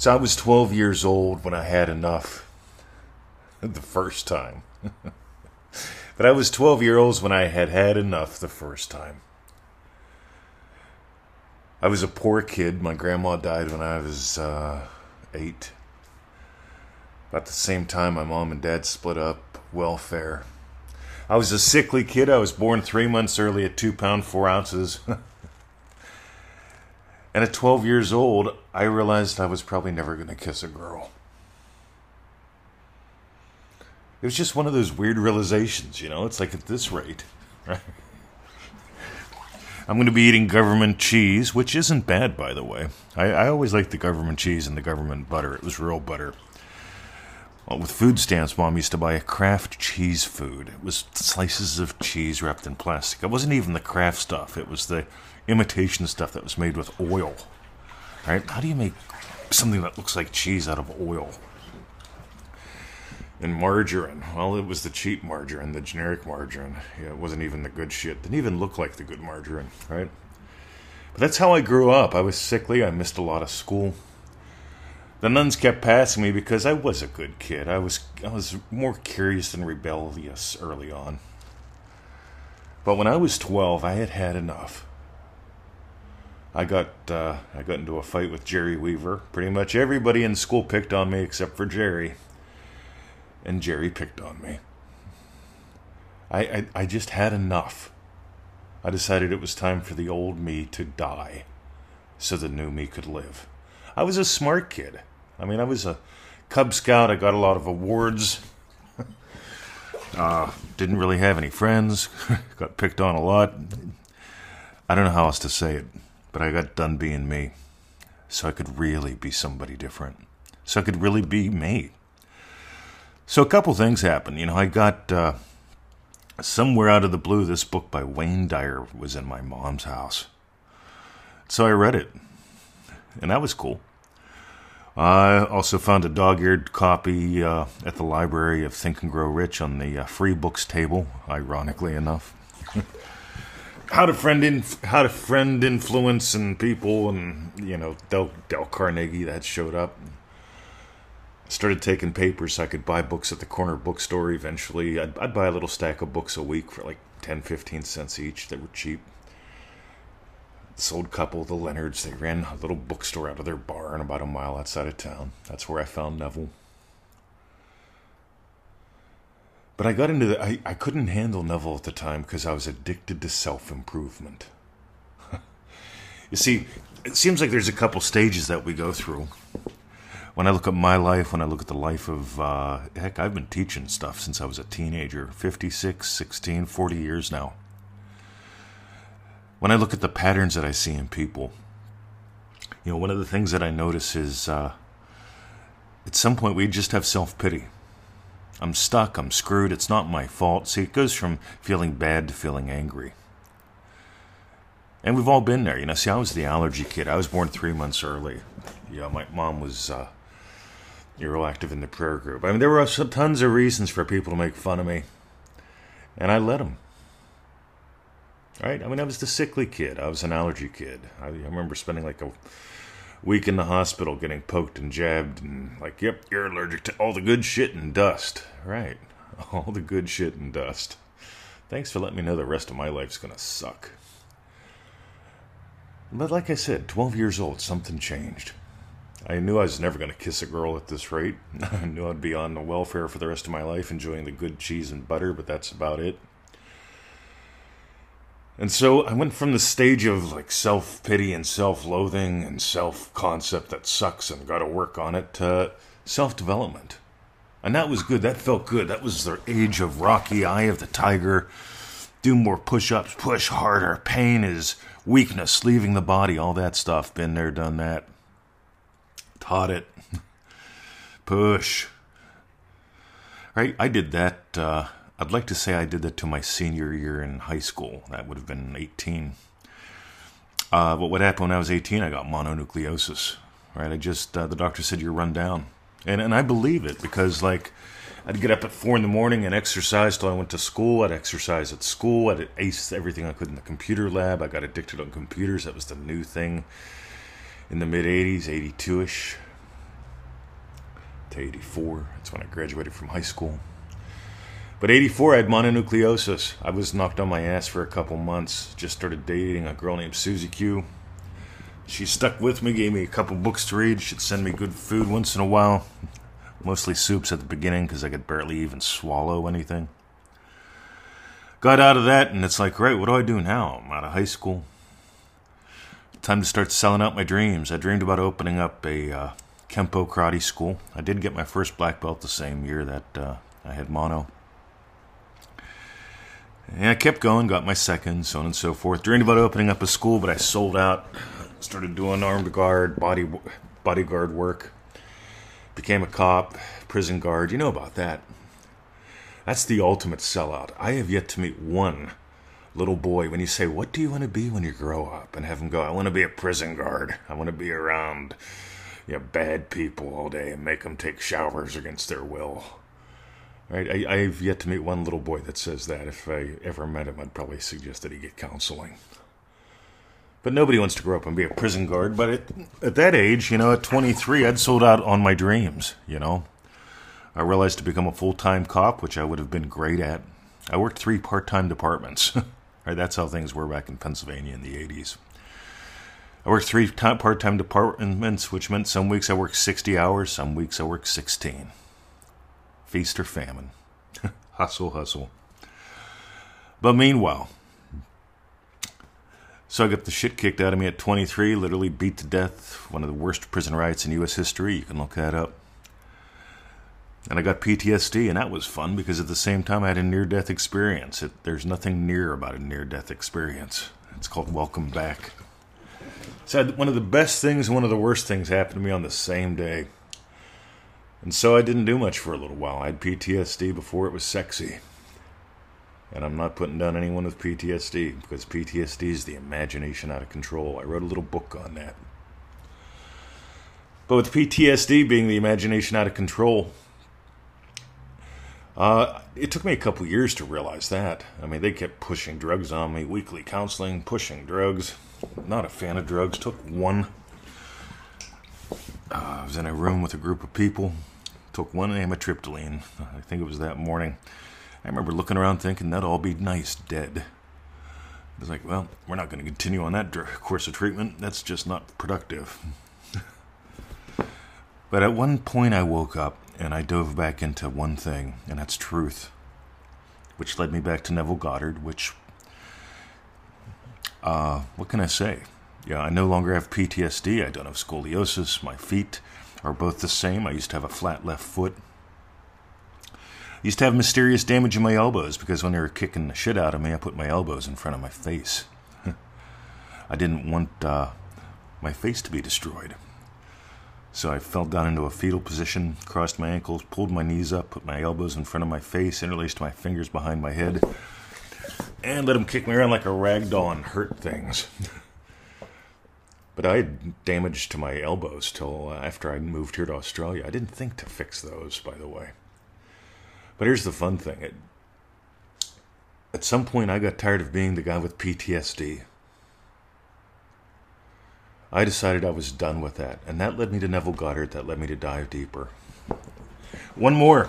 So I was 12 years old when I had enough the first time. but I was 12 years old when I had had enough the first time. I was a poor kid. My grandma died when I was uh, eight. About the same time, my mom and dad split up welfare. I was a sickly kid. I was born three months early at two pound four ounces. and at 12 years old, I realized I was probably never going to kiss a girl. It was just one of those weird realizations, you know? It's like at this rate? I'm going to be eating government cheese, which isn't bad, by the way. I, I always liked the government cheese and the government butter. It was real butter. With food stamps, mom used to buy a Kraft cheese food. It was slices of cheese wrapped in plastic. It wasn't even the Kraft stuff. It was the imitation stuff that was made with oil. Right? How do you make something that looks like cheese out of oil? And margarine. Well, it was the cheap margarine, the generic margarine. Yeah, it wasn't even the good shit. Didn't even look like the good margarine, right? But that's how I grew up. I was sickly. I missed a lot of school. The nuns kept passing me because I was a good kid. I was I was more curious and rebellious early on. But when I was 12, I had had enough. I got uh, I got into a fight with Jerry Weaver. Pretty much everybody in school picked on me except for Jerry and Jerry picked on me. I, I, I just had enough. I decided it was time for the old me to die so the new me could live. I was a smart kid. I mean, I was a Cub Scout. I got a lot of awards. uh, didn't really have any friends. got picked on a lot. I don't know how else to say it, but I got done being me. So I could really be somebody different. So I could really be me. So a couple things happened. You know, I got uh, somewhere out of the blue this book by Wayne Dyer was in my mom's house. So I read it, and that was cool. I also found a dog-eared copy uh, at the library of Think and Grow Rich on the uh, free books table. Ironically enough, how to friend how to friend influence and people, and you know Del Dale Carnegie that showed up started taking papers so I could buy books at the corner bookstore eventually. I'd, I'd, buy a little stack of books a week for like 10, 15 cents each. They were cheap. This old couple, the Leonards, they ran a little bookstore out of their barn about a mile outside of town. That's where I found Neville. But I got into the. I, I couldn't handle Neville at the time because I was addicted to self improvement. you see, it seems like there's a couple stages that we go through when I look at my life, when I look at the life of, uh, heck, I've been teaching stuff since I was a teenager 56, 16, 40 years now. When I look at the patterns that I see in people, you know, one of the things that I notice is uh, at some point we just have self pity. I'm stuck, I'm screwed, it's not my fault. See, it goes from feeling bad to feeling angry. And we've all been there. You know, see, I was the allergy kid. I was born three months early. You know, my mom was uh, real active in the prayer group. I mean, there were tons of reasons for people to make fun of me, and I let them. Right? I mean, I was the sickly kid. I was an allergy kid. I, I remember spending like a week in the hospital getting poked and jabbed, and like, yep, you're allergic to all the good shit and dust. Right? All the good shit and dust. Thanks for letting me know the rest of my life's gonna suck. But like I said, 12 years old, something changed. I knew I was never going to kiss a girl at this rate. I knew I'd be on the welfare for the rest of my life, enjoying the good cheese and butter, but that's about it. And so I went from the stage of like self pity and self loathing and self concept that sucks and got to work on it to self development. And that was good. That felt good. That was the age of Rocky, Eye of the Tiger. Do more push ups, push harder. Pain is weakness, leaving the body, all that stuff. Been there, done that taught it. Push. Right? I did that. Uh, I'd like to say I did that to my senior year in high school. That would have been 18. Uh, but what happened when I was 18? I got mononucleosis. Right? I just, uh, the doctor said you're run down. And, and I believe it because, like, I'd get up at four in the morning and exercise till I went to school. I'd exercise at school. I'd ace everything I could in the computer lab. I got addicted on computers. That was the new thing in the mid 80s, 82 ish. to 84. That's when I graduated from high school. But 84, I had mononucleosis. I was knocked on my ass for a couple months. Just started dating a girl named Susie Q. She stuck with me, gave me a couple books to read. She'd send me good food once in a while. Mostly soups at the beginning because I could barely even swallow anything. Got out of that, and it's like, right, what do I do now? I'm out of high school. Time to start selling out my dreams. I dreamed about opening up a uh, Kempo karate school. I did get my first black belt the same year that uh, I had mono. And I kept going, got my second, so on and so forth. Dreamed about opening up a school, but I sold out. Started doing armed guard, body bodyguard work. Became a cop, prison guard. You know about that. That's the ultimate sellout. I have yet to meet one little boy when you say, What do you want to be when you grow up? and have him go, I want to be a prison guard. I want to be around you know, bad people all day and make them take showers against their will. Right? I, I've yet to meet one little boy that says that. If I ever met him, I'd probably suggest that he get counseling. But nobody wants to grow up and be a prison guard. But at, at that age, you know, at 23, I'd sold out on my dreams, you know. I realized to become a full time cop, which I would have been great at. I worked three part time departments. right, that's how things were back in Pennsylvania in the 80s. I worked three part time departments, which meant some weeks I worked 60 hours, some weeks I worked 16. Feast or famine. hustle, hustle. But meanwhile, so I got the shit kicked out of me at 23, literally beat to death. One of the worst prison riots in U.S. history. You can look that up. And I got PTSD, and that was fun because at the same time I had a near death experience. It, there's nothing near about a near death experience. It's called Welcome Back. So one of the best things one of the worst things happened to me on the same day. And so I didn't do much for a little while. I had PTSD before it was sexy. And I'm not putting down anyone with PTSD because PTSD is the imagination out of control. I wrote a little book on that. But with PTSD being the imagination out of control, uh, it took me a couple years to realize that. I mean, they kept pushing drugs on me, weekly counseling, pushing drugs. Not a fan of drugs. Took one. Uh, I was in a room with a group of people. Took one amitriptyline. I think it was that morning. I remember looking around thinking that'd all be nice dead. I was like, well, we're not going to continue on that course of treatment. That's just not productive. but at one point, I woke up and I dove back into one thing, and that's truth, which led me back to Neville Goddard, which, uh, what can I say? Yeah, I no longer have PTSD. I don't have scoliosis. My feet are both the same. I used to have a flat left foot. I used to have mysterious damage in my elbows because when they were kicking the shit out of me, I put my elbows in front of my face. I didn't want uh, my face to be destroyed. So I fell down into a fetal position, crossed my ankles, pulled my knees up, put my elbows in front of my face, interlaced my fingers behind my head, and let them kick me around like a rag doll and hurt things. but I had damage to my elbows till uh, after I moved here to Australia. I didn't think to fix those, by the way. But here's the fun thing. It, at some point, I got tired of being the guy with PTSD. I decided I was done with that, and that led me to Neville Goddard, that led me to dive deeper. One more.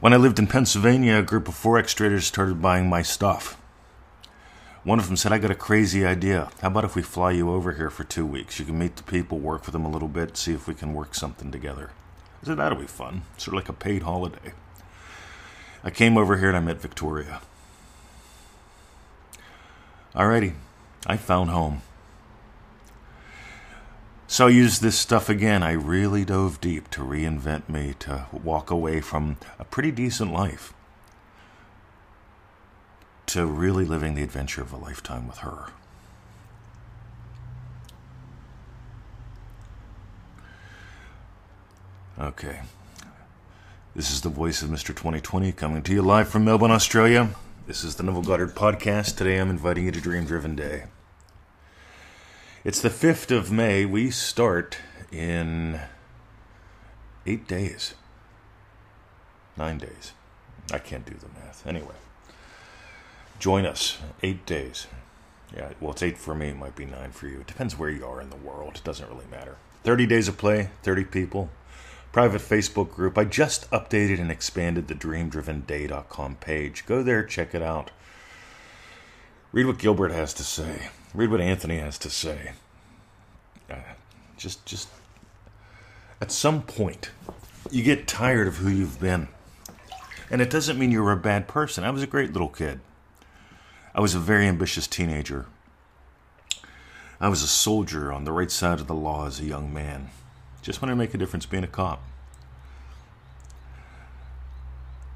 When I lived in Pennsylvania, a group of Forex traders started buying my stuff. One of them said, I got a crazy idea. How about if we fly you over here for two weeks? You can meet the people, work with them a little bit, see if we can work something together. I said, that'll be fun. Sort of like a paid holiday. I came over here and I met Victoria. Alrighty, I found home. So I used this stuff again. I really dove deep to reinvent me, to walk away from a pretty decent life, to really living the adventure of a lifetime with her. Okay. This is the voice of Mr. 2020 coming to you live from Melbourne, Australia. This is the Neville Goddard Podcast. Today I'm inviting you to Dream Driven Day. It's the 5th of May. We start in eight days. Nine days. I can't do the math. Anyway, join us. Eight days. Yeah, well, it's eight for me. It might be nine for you. It depends where you are in the world. It doesn't really matter. 30 days of play, 30 people, private Facebook group. I just updated and expanded the dreamdrivenday.com page. Go there, check it out. Read what Gilbert has to say. Read what Anthony has to say. Uh, just, just at some point, you get tired of who you've been. And it doesn't mean you're a bad person. I was a great little kid. I was a very ambitious teenager. I was a soldier on the right side of the law as a young man. Just wanted to make a difference being a cop.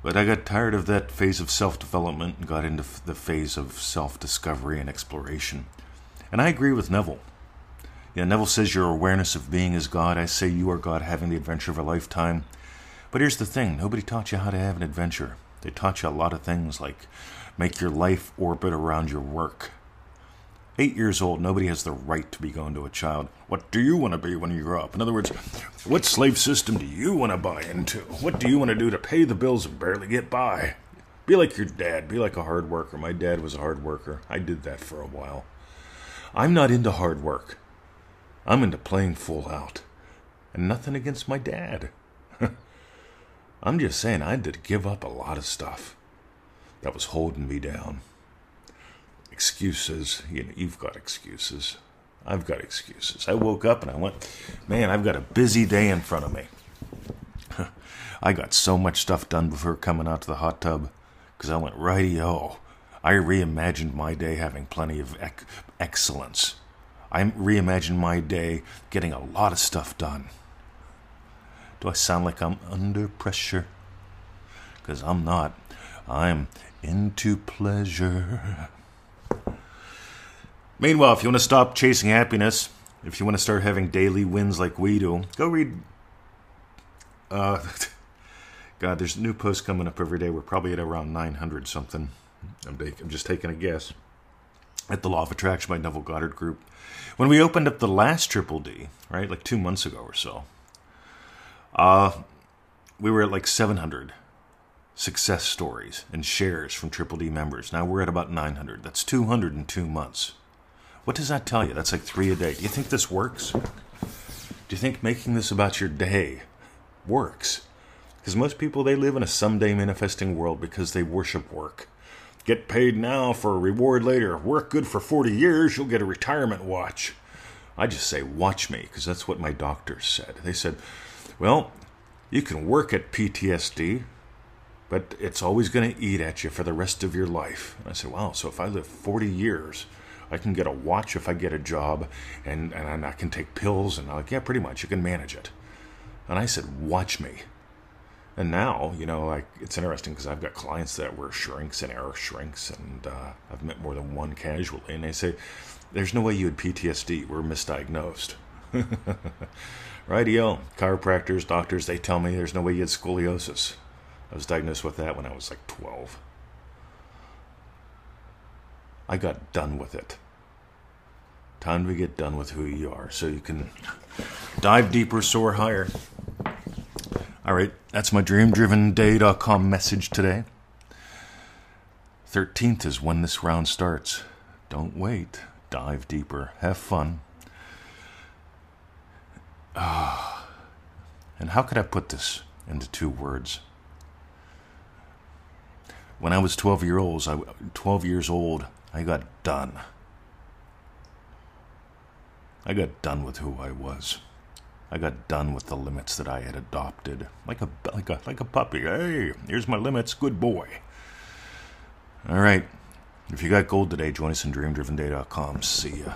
But I got tired of that phase of self development and got into the phase of self discovery and exploration. And I agree with Neville. Yeah, Neville says your awareness of being is God. I say you are God having the adventure of a lifetime. But here's the thing nobody taught you how to have an adventure. They taught you a lot of things like make your life orbit around your work. Eight years old, nobody has the right to be going to a child. What do you want to be when you grow up? In other words, what slave system do you want to buy into? What do you want to do to pay the bills and barely get by? Be like your dad. Be like a hard worker. My dad was a hard worker. I did that for a while. I'm not into hard work. I'm into playing full out. And nothing against my dad. I'm just saying I had to give up a lot of stuff that was holding me down. Excuses, you know, you've got excuses. I've got excuses. I woke up and I went, man, I've got a busy day in front of me. I got so much stuff done before coming out to the hot tub because I went, righty-o. I reimagined my day having plenty of ec- excellence. I reimagined my day getting a lot of stuff done. Do I sound like I'm under pressure? Because I'm not. I'm into pleasure. Meanwhile, if you want to stop chasing happiness, if you want to start having daily wins like we do, go read. Uh, God, there's new posts coming up every day. We're probably at around 900 something. I'm, I'm just taking a guess. At the Law of Attraction by Neville Goddard Group. When we opened up the last Triple D, right, like two months ago or so, uh, we were at like 700 success stories and shares from Triple D members. Now we're at about 900. That's 202 months. What does that tell you? That's like three a day. Do you think this works? Do you think making this about your day works? Because most people, they live in a someday manifesting world because they worship work. Get paid now for a reward later. Work good for 40 years, you'll get a retirement watch. I just say, watch me, because that's what my doctors said. They said, well, you can work at PTSD, but it's always going to eat at you for the rest of your life. And I said, wow, so if I live 40 years, I can get a watch if I get a job, and, and I can take pills. And I'm like, yeah, pretty much. You can manage it. And I said, watch me. And now, you know, like it's interesting because I've got clients that were shrinks and error shrinks, and uh, I've met more than one casually, and they say, "There's no way you had PTSD. We're misdiagnosed." Rightio. Chiropractors, doctors, they tell me there's no way you had scoliosis. I was diagnosed with that when I was like 12. I got done with it. Time to get done with who you are so you can dive deeper, soar higher. All right, that's my dreamdrivenday.com message today. 13th is when this round starts. Don't wait. Dive deeper. Have fun. Ah. And how could I put this into two words? When I was 12 years old, I 12 years old, I got done. I got done with who I was. I got done with the limits that I had adopted, like a like a like a puppy. Hey, here's my limits, good boy. All right. If you got gold today, join us in dreamdrivenday.com. See ya.